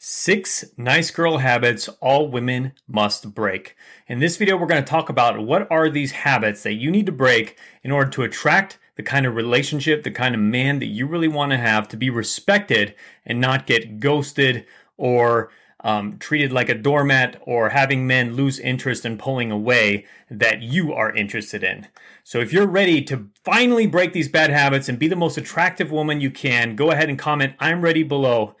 Six nice girl habits all women must break. In this video, we're going to talk about what are these habits that you need to break in order to attract the kind of relationship, the kind of man that you really want to have to be respected and not get ghosted or um, treated like a doormat or having men lose interest in pulling away that you are interested in. So if you're ready to finally break these bad habits and be the most attractive woman you can, go ahead and comment, I'm ready below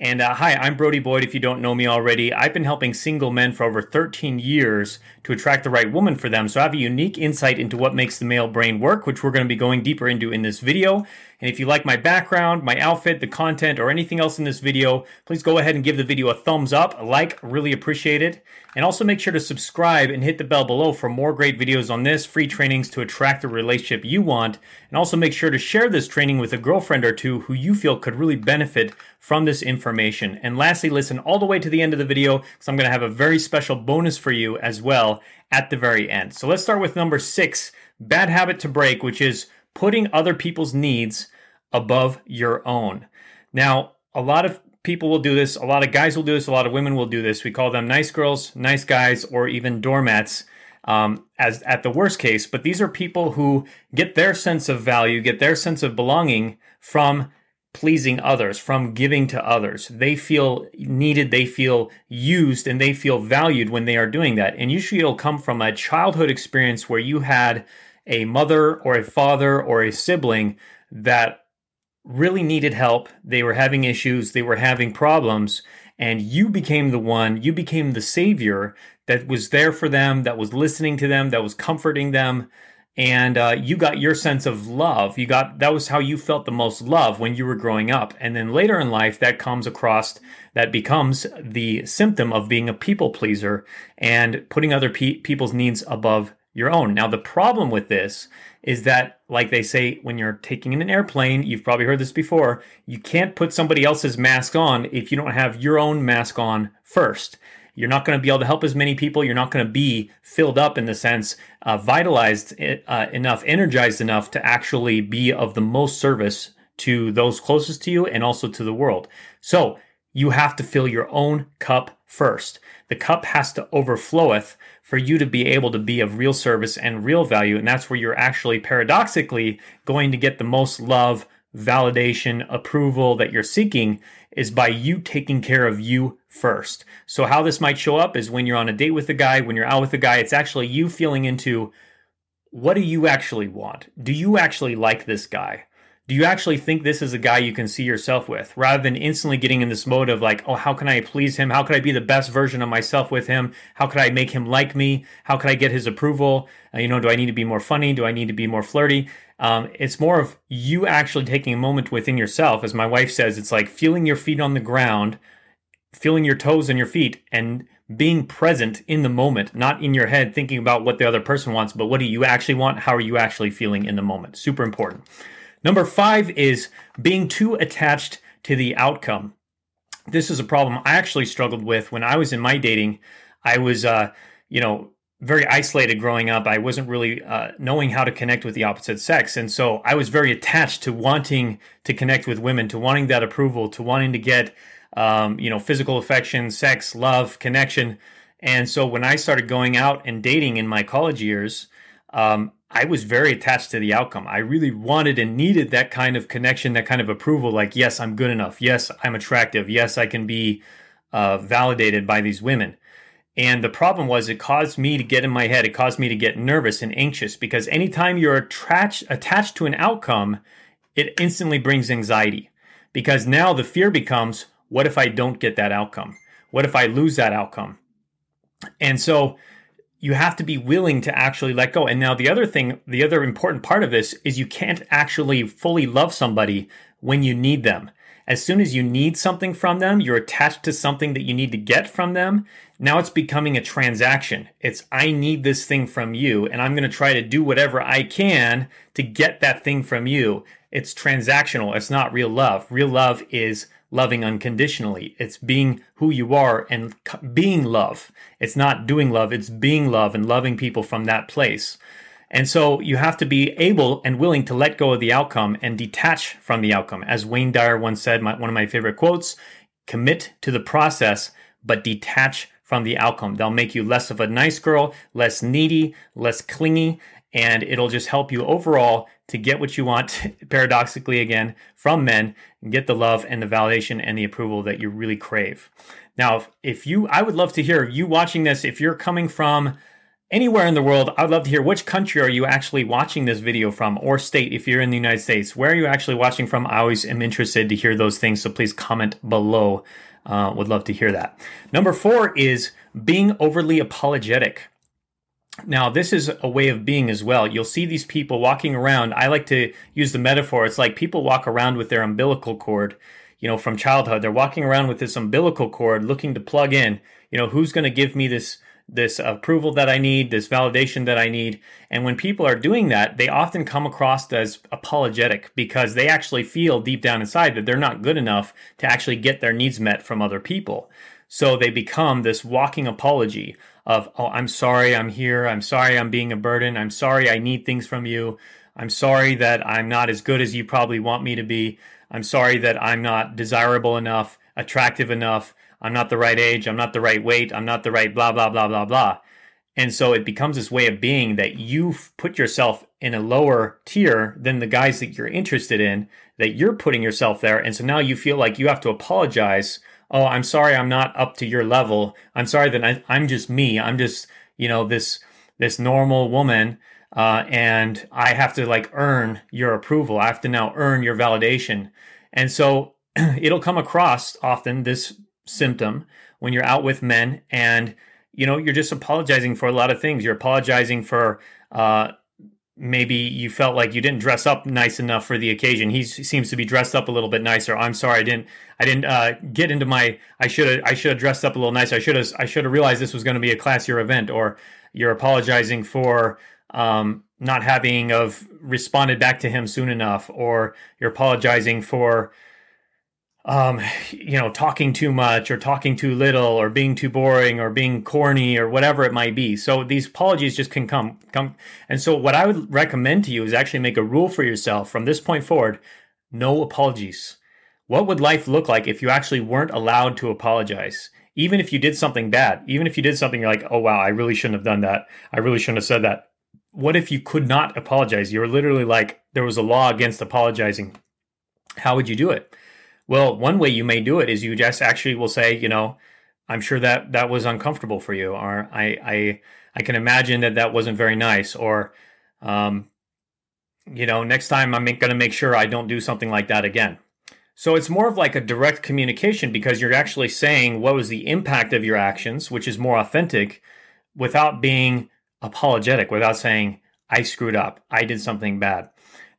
and uh, hi, I'm Brody Boyd. If you don't know me already, I've been helping single men for over 13 years to attract the right woman for them. So I have a unique insight into what makes the male brain work, which we're going to be going deeper into in this video. And if you like my background, my outfit, the content, or anything else in this video, please go ahead and give the video a thumbs up, a like, really appreciate it. And also make sure to subscribe and hit the bell below for more great videos on this, free trainings to attract the relationship you want. And also make sure to share this training with a girlfriend or two who you feel could really benefit from this information. And lastly, listen all the way to the end of the video because I'm going to have a very special bonus for you as well at the very end. So let's start with number six, bad habit to break, which is putting other people's needs above your own. Now, a lot of people will do this. A lot of guys will do this. A lot of women will do this. We call them nice girls, nice guys, or even doormats um, as at the worst case. But these are people who get their sense of value, get their sense of belonging from pleasing others, from giving to others. They feel needed, they feel used, and they feel valued when they are doing that. And usually it'll come from a childhood experience where you had a mother or a father or a sibling that really needed help. They were having issues, they were having problems, and you became the one, you became the savior that was there for them, that was listening to them, that was comforting them. And uh, you got your sense of love. You got that was how you felt the most love when you were growing up. And then later in life, that comes across, that becomes the symptom of being a people pleaser and putting other pe- people's needs above your own. Now, the problem with this is that, like they say, when you're taking in an airplane, you've probably heard this before, you can't put somebody else's mask on if you don't have your own mask on first. You're not going to be able to help as many people. You're not going to be filled up in the sense, uh, vitalized uh, enough, energized enough to actually be of the most service to those closest to you and also to the world. So you have to fill your own cup first. The cup has to overfloweth for you to be able to be of real service and real value. And that's where you're actually paradoxically going to get the most love, validation, approval that you're seeking is by you taking care of you first. So, how this might show up is when you're on a date with a guy, when you're out with a guy, it's actually you feeling into what do you actually want? Do you actually like this guy? Do you actually think this is a guy you can see yourself with? Rather than instantly getting in this mode of like oh how can i please him? How could i be the best version of myself with him? How could i make him like me? How could i get his approval? Uh, you know do i need to be more funny? Do i need to be more flirty? Um, it's more of you actually taking a moment within yourself. As my wife says it's like feeling your feet on the ground feeling your toes and your feet and being present in the moment, not in your head thinking about what the other person wants, but what do you actually want? How are you actually feeling in the moment? Super important. Number five is being too attached to the outcome. This is a problem I actually struggled with when I was in my dating. I was, uh, you know, very isolated growing up. I wasn't really uh, knowing how to connect with the opposite sex. And so I was very attached to wanting to connect with women, to wanting that approval, to wanting to get, um, you know, physical affection, sex, love, connection. And so when I started going out and dating in my college years, um, I was very attached to the outcome. I really wanted and needed that kind of connection, that kind of approval. Like, yes, I'm good enough. Yes, I'm attractive. Yes, I can be uh, validated by these women. And the problem was, it caused me to get in my head. It caused me to get nervous and anxious because anytime you're attached attached to an outcome, it instantly brings anxiety. Because now the fear becomes, what if I don't get that outcome? What if I lose that outcome? And so you have to be willing to actually let go. And now the other thing, the other important part of this is you can't actually fully love somebody when you need them. As soon as you need something from them, you're attached to something that you need to get from them. Now it's becoming a transaction. It's, I need this thing from you, and I'm going to try to do whatever I can to get that thing from you. It's transactional. It's not real love. Real love is loving unconditionally. It's being who you are and being love. It's not doing love, it's being love and loving people from that place. And so you have to be able and willing to let go of the outcome and detach from the outcome. As Wayne Dyer once said, my, one of my favorite quotes, commit to the process, but detach from the outcome. They'll make you less of a nice girl, less needy, less clingy, and it'll just help you overall to get what you want, paradoxically again, from men, and get the love and the validation and the approval that you really crave. Now, if you, I would love to hear you watching this, if you're coming from anywhere in the world, I'd love to hear which country are you actually watching this video from, or state if you're in the United States. Where are you actually watching from? I always am interested to hear those things, so please comment below. Uh, would love to hear that. Number four is being overly apologetic. Now, this is a way of being as well. You'll see these people walking around. I like to use the metaphor. It's like people walk around with their umbilical cord, you know, from childhood. They're walking around with this umbilical cord looking to plug in, you know, who's going to give me this this approval that I need, this validation that I need. And when people are doing that, they often come across as apologetic because they actually feel deep down inside that they're not good enough to actually get their needs met from other people. So they become this walking apology of, oh, I'm sorry I'm here. I'm sorry I'm being a burden. I'm sorry I need things from you. I'm sorry that I'm not as good as you probably want me to be. I'm sorry that I'm not desirable enough, attractive enough. I'm not the right age. I'm not the right weight. I'm not the right blah, blah, blah, blah, blah. And so it becomes this way of being that you've put yourself in a lower tier than the guys that you're interested in, that you're putting yourself there. And so now you feel like you have to apologize oh, I'm sorry, I'm not up to your level. I'm sorry that I, I'm just me. I'm just, you know, this this normal woman, uh, and I have to like earn your approval. I have to now earn your validation, and so it'll come across often this symptom when you're out with men and you know you're just apologizing for a lot of things you're apologizing for uh, maybe you felt like you didn't dress up nice enough for the occasion. He seems to be dressed up a little bit nicer. I'm sorry, I didn't. I didn't uh, get into my. I should have. I should have dressed up a little nicer. I should have. I should have realized this was going to be a classier event. Or you're apologizing for um, not having of responded back to him soon enough, or you're apologizing for um, you know, talking too much or talking too little or being too boring or being corny or whatever it might be. So these apologies just can come come. And so what I would recommend to you is actually make a rule for yourself from this point forward, no apologies. What would life look like if you actually weren't allowed to apologize? Even if you did something bad, even if you did something you're like, oh wow, I really shouldn't have done that. I really shouldn't have said that. What if you could not apologize? You're literally like, there was a law against apologizing. How would you do it? Well, one way you may do it is you just actually will say, you know, I'm sure that that was uncomfortable for you, or I I I can imagine that that wasn't very nice, or um, you know, next time I'm going to make sure I don't do something like that again. So it's more of like a direct communication because you're actually saying what was the impact of your actions, which is more authentic, without being apologetic, without saying I screwed up, I did something bad.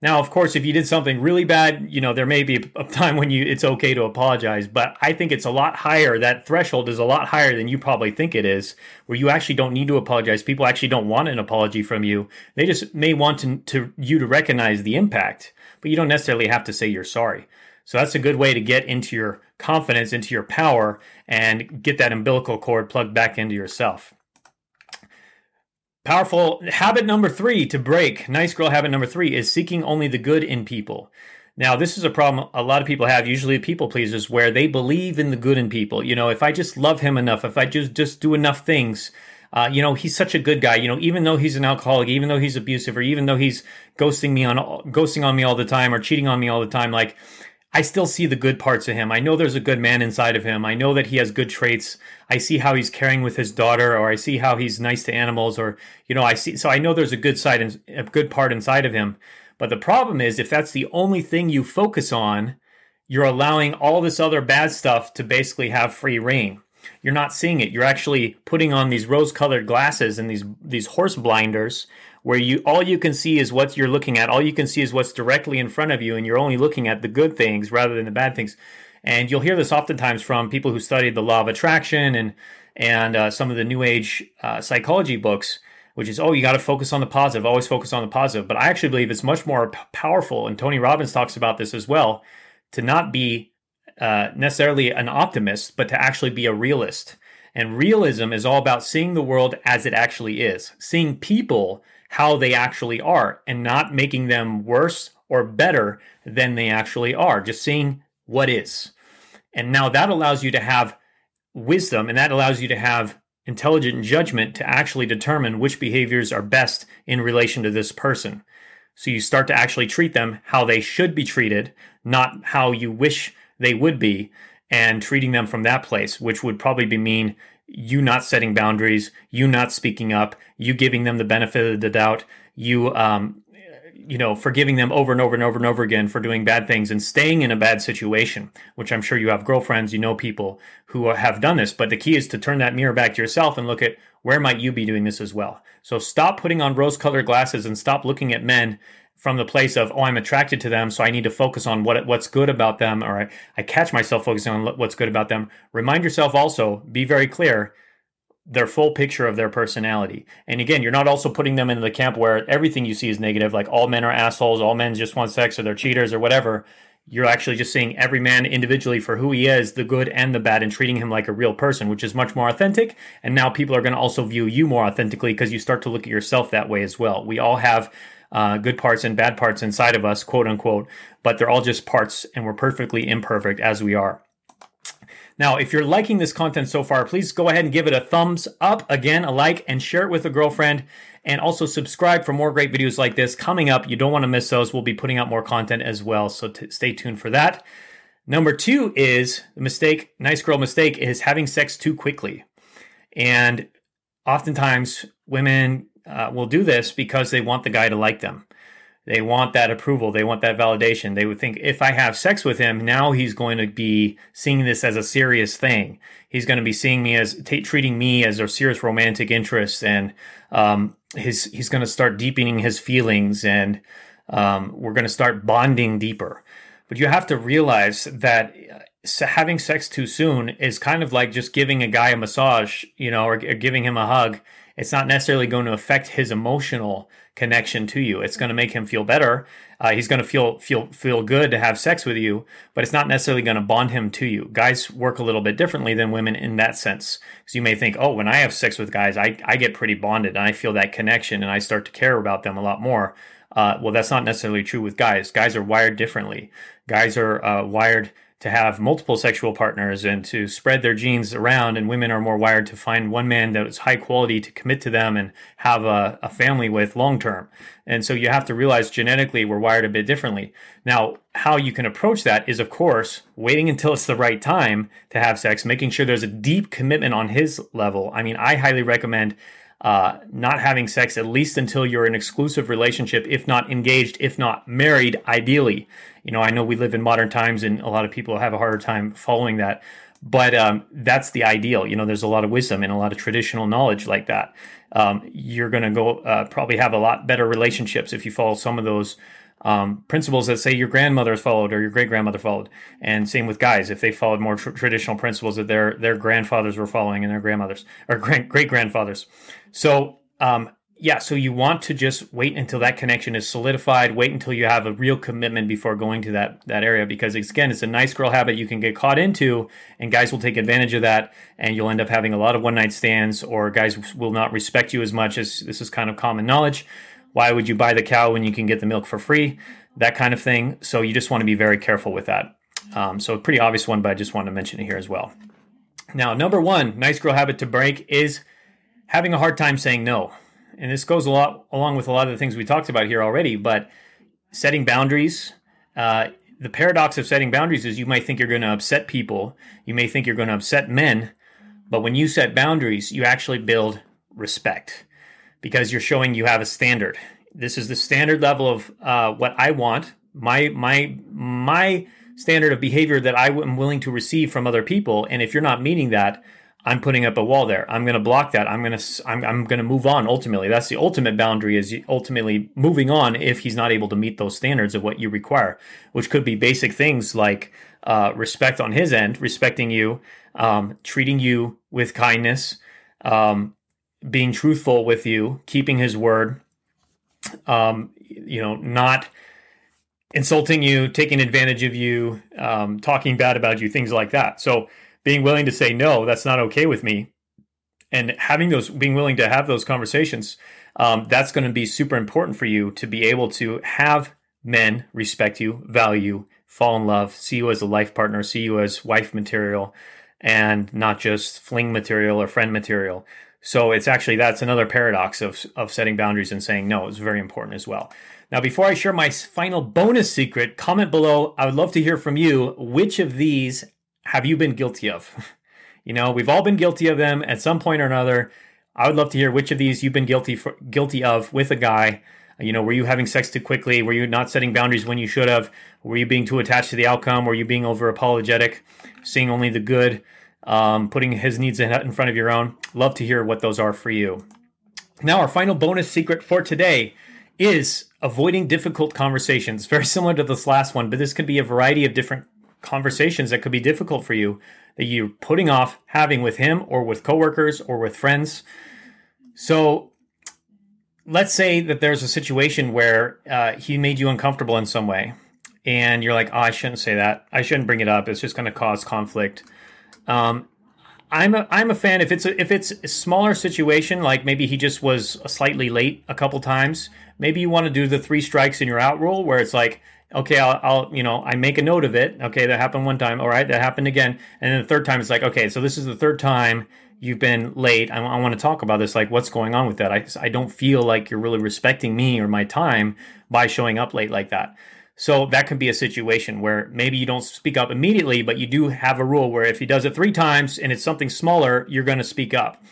Now, of course, if you did something really bad, you know, there may be a time when you it's okay to apologize, but I think it's a lot higher. That threshold is a lot higher than you probably think it is, where you actually don't need to apologize. People actually don't want an apology from you. They just may want to, to you to recognize the impact, but you don't necessarily have to say you're sorry. So that's a good way to get into your confidence, into your power, and get that umbilical cord plugged back into yourself. Powerful habit number three to break, nice girl habit number three is seeking only the good in people. Now, this is a problem a lot of people have, usually people pleasers, where they believe in the good in people. You know, if I just love him enough, if I just, just do enough things, uh, you know, he's such a good guy. You know, even though he's an alcoholic, even though he's abusive, or even though he's ghosting me on ghosting on me all the time or cheating on me all the time, like I still see the good parts of him. I know there's a good man inside of him. I know that he has good traits. I see how he's caring with his daughter, or I see how he's nice to animals, or you know, I see. So I know there's a good side and a good part inside of him. But the problem is, if that's the only thing you focus on, you're allowing all this other bad stuff to basically have free reign. You're not seeing it. You're actually putting on these rose-colored glasses and these these horse blinders, where you all you can see is what you're looking at. All you can see is what's directly in front of you, and you're only looking at the good things rather than the bad things. And you'll hear this oftentimes from people who studied the law of attraction and and uh, some of the New Age uh, psychology books, which is oh you got to focus on the positive, always focus on the positive. But I actually believe it's much more p- powerful, and Tony Robbins talks about this as well, to not be uh, necessarily an optimist, but to actually be a realist. And realism is all about seeing the world as it actually is, seeing people how they actually are and not making them worse or better than they actually are, just seeing what is. And now that allows you to have wisdom and that allows you to have intelligent judgment to actually determine which behaviors are best in relation to this person. So you start to actually treat them how they should be treated, not how you wish they would be, and treating them from that place, which would probably be mean you not setting boundaries, you not speaking up, you giving them the benefit of the doubt, you um, you know, forgiving them over and over and over and over again for doing bad things and staying in a bad situation, which I'm sure you have girlfriends, you know people who have done this. But the key is to turn that mirror back to yourself and look at where might you be doing this as well. So stop putting on rose colored glasses and stop looking at men from the place of, oh, I'm attracted to them, so I need to focus on what what's good about them, or I, I catch myself focusing on what's good about them. Remind yourself also, be very clear their full picture of their personality. And again, you're not also putting them into the camp where everything you see is negative, like all men are assholes, all men just want sex, or they're cheaters, or whatever. You're actually just seeing every man individually for who he is, the good and the bad, and treating him like a real person, which is much more authentic. And now people are going to also view you more authentically because you start to look at yourself that way as well. We all have uh, good parts and bad parts inside of us, quote unquote, but they're all just parts, and we're perfectly imperfect as we are. Now, if you're liking this content so far, please go ahead and give it a thumbs up, again, a like, and share it with a girlfriend. And also subscribe for more great videos like this coming up. You don't want to miss those. We'll be putting out more content as well. So t- stay tuned for that. Number two is the mistake, nice girl mistake, is having sex too quickly. And oftentimes women uh, will do this because they want the guy to like them. They want that approval. They want that validation. They would think if I have sex with him, now he's going to be seeing this as a serious thing. He's going to be seeing me as t- treating me as a serious romantic interest, and um, his he's going to start deepening his feelings, and um, we're going to start bonding deeper. But you have to realize that uh, having sex too soon is kind of like just giving a guy a massage, you know, or, or giving him a hug. It's not necessarily going to affect his emotional connection to you. It's going to make him feel better. Uh, he's going to feel feel feel good to have sex with you, but it's not necessarily going to bond him to you. Guys work a little bit differently than women in that sense. Because you may think, oh, when I have sex with guys, I I get pretty bonded and I feel that connection and I start to care about them a lot more. Uh, well, that's not necessarily true with guys. Guys are wired differently. Guys are uh, wired to have multiple sexual partners and to spread their genes around and women are more wired to find one man that is high quality to commit to them and have a, a family with long term. And so you have to realize genetically we're wired a bit differently. Now how you can approach that is of course waiting until it's the right time to have sex making sure there's a deep commitment on his level. I mean i highly recommend uh, not having sex at least until you're in exclusive relationship, if not engaged, if not married, ideally. You know, I know we live in modern times and a lot of people have a harder time following that, but um, that's the ideal. You know, there's a lot of wisdom and a lot of traditional knowledge like that. Um, you're going to go uh, probably have a lot better relationships if you follow some of those um, principles that say your grandmother followed or your great grandmother followed. And same with guys, if they followed more tr- traditional principles that their their grandfathers were following and their grandmothers or great great grandfathers. So um, yeah, so you want to just wait until that connection is solidified. Wait until you have a real commitment before going to that that area because again, it's a nice girl habit you can get caught into, and guys will take advantage of that, and you'll end up having a lot of one night stands, or guys will not respect you as much as this is kind of common knowledge. Why would you buy the cow when you can get the milk for free? That kind of thing. So you just want to be very careful with that. Um, so a pretty obvious one, but I just wanted to mention it here as well. Now, number one, nice girl habit to break is having a hard time saying no. And this goes a lot along with a lot of the things we talked about here already, but setting boundaries. Uh, the paradox of setting boundaries is you might think you're going to upset people, you may think you're going to upset men, but when you set boundaries, you actually build respect because you're showing you have a standard. This is the standard level of uh, what I want. My my my standard of behavior that I am willing to receive from other people. And if you're not meeting that, I'm putting up a wall there. I'm going to block that. I'm going to I'm, I'm going to move on. Ultimately, that's the ultimate boundary is ultimately moving on if he's not able to meet those standards of what you require, which could be basic things like uh, respect on his end, respecting you, um, treating you with kindness, um, being truthful with you, keeping his word, um, you know, not insulting you, taking advantage of you, um, talking bad about you, things like that. So being willing to say no, that's not okay with me, and having those, being willing to have those conversations, um, that's going to be super important for you to be able to have men respect you, value, fall in love, see you as a life partner, see you as wife material, and not just fling material or friend material. So it's actually that's another paradox of of setting boundaries and saying no is very important as well. Now, before I share my final bonus secret, comment below. I would love to hear from you. Which of these have you been guilty of? you know, we've all been guilty of them at some point or another. I would love to hear which of these you've been guilty for, guilty of with a guy. You know, were you having sex too quickly? Were you not setting boundaries when you should have? Were you being too attached to the outcome? Were you being over apologetic, seeing only the good, um, putting his needs in front of your own? Love to hear what those are for you. Now, our final bonus secret for today is avoiding difficult conversations. Very similar to this last one, but this could be a variety of different conversations that could be difficult for you that you're putting off having with him or with coworkers or with friends. So let's say that there's a situation where uh, he made you uncomfortable in some way and you're like, oh, I shouldn't say that. I shouldn't bring it up. It's just going to cause conflict. Um, I'm a I'm a fan if it's a, if it's a smaller situation like maybe he just was slightly late a couple times. Maybe you want to do the three strikes and you're out rule where it's like okay I'll, I'll you know I make a note of it. Okay, that happened one time. All right, that happened again, and then the third time it's like okay, so this is the third time you've been late. I, I want to talk about this. Like what's going on with that? I I don't feel like you're really respecting me or my time by showing up late like that. So that could be a situation where maybe you don't speak up immediately, but you do have a rule where if he does it three times and it's something smaller, you're going to speak up.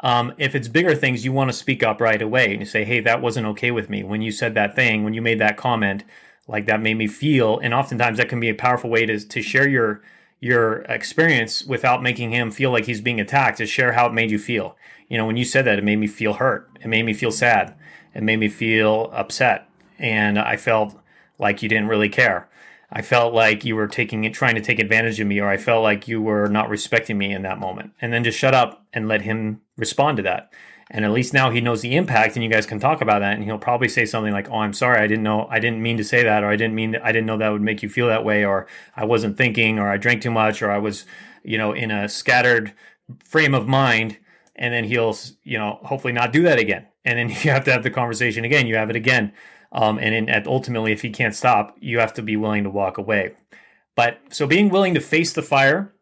Um, if it's bigger things, you want to speak up right away and you say, "Hey, that wasn't okay with me when you said that thing, when you made that comment, like that made me feel." And oftentimes that can be a powerful way to to share your your experience without making him feel like he's being attacked. To share how it made you feel. You know, when you said that, it made me feel hurt. It made me feel sad. It made me feel upset, and I felt like you didn't really care. I felt like you were taking it, trying to take advantage of me, or I felt like you were not respecting me in that moment. And then just shut up and let him respond to that. And at least now he knows the impact, and you guys can talk about that. And he'll probably say something like, "Oh, I'm sorry, I didn't know, I didn't mean to say that, or I didn't mean, I didn't know that would make you feel that way, or I wasn't thinking, or I drank too much, or I was, you know, in a scattered frame of mind." And then he'll, you know, hopefully not do that again. And then you have to have the conversation again. You have it again um, and in, ultimately, if he can't stop, you have to be willing to walk away. But so being willing to face the fire,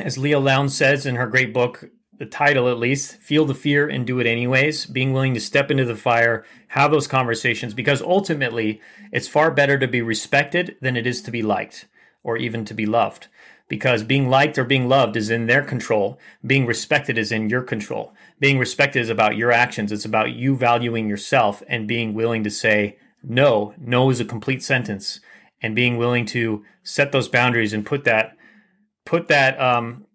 as Leil Lowndes says in her great book, the title at least, feel the fear and do it anyways. Being willing to step into the fire, have those conversations, because ultimately it's far better to be respected than it is to be liked or even to be loved because being liked or being loved is in their control. Being respected is in your control. Being respected is about your actions. It's about you valuing yourself and being willing to say no. No is a complete sentence, and being willing to set those boundaries and put that put that um,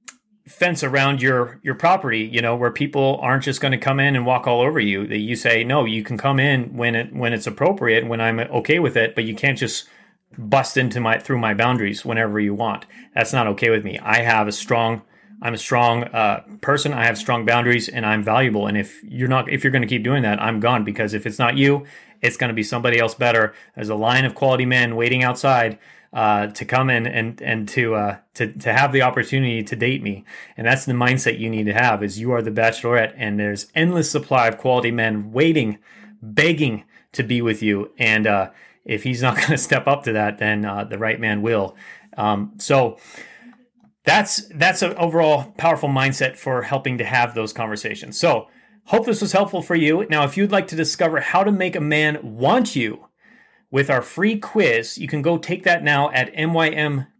fence around your your property. You know where people aren't just going to come in and walk all over you. That you say no, you can come in when it when it's appropriate, when I'm okay with it, but you can't just bust into my through my boundaries whenever you want. That's not okay with me. I have a strong I'm a strong uh, person. I have strong boundaries, and I'm valuable. And if you're not, if you're going to keep doing that, I'm gone. Because if it's not you, it's going to be somebody else better. There's a line of quality men waiting outside uh, to come in and and to uh, to to have the opportunity to date me. And that's the mindset you need to have. Is you are the bachelorette, and there's endless supply of quality men waiting, begging to be with you. And uh, if he's not going to step up to that, then uh, the right man will. Um, so that's that's an overall powerful mindset for helping to have those conversations. So hope this was helpful for you. Now, if you'd like to discover how to make a man want you with our free quiz, you can go take that now at mymquiz.com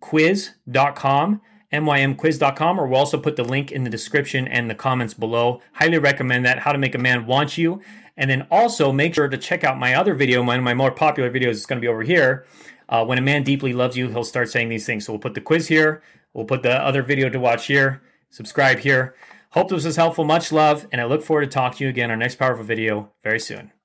mymquiz.com, or we'll also put the link in the description and the comments below. Highly recommend that, How to Make a Man Want You. And then also make sure to check out my other video. One of my more popular videos is going to be over here. Uh, when a man deeply loves you, he'll start saying these things. So we'll put the quiz here. We'll put the other video to watch here. Subscribe here. Hope this was helpful. Much love, and I look forward to talking to you again on our next powerful video very soon.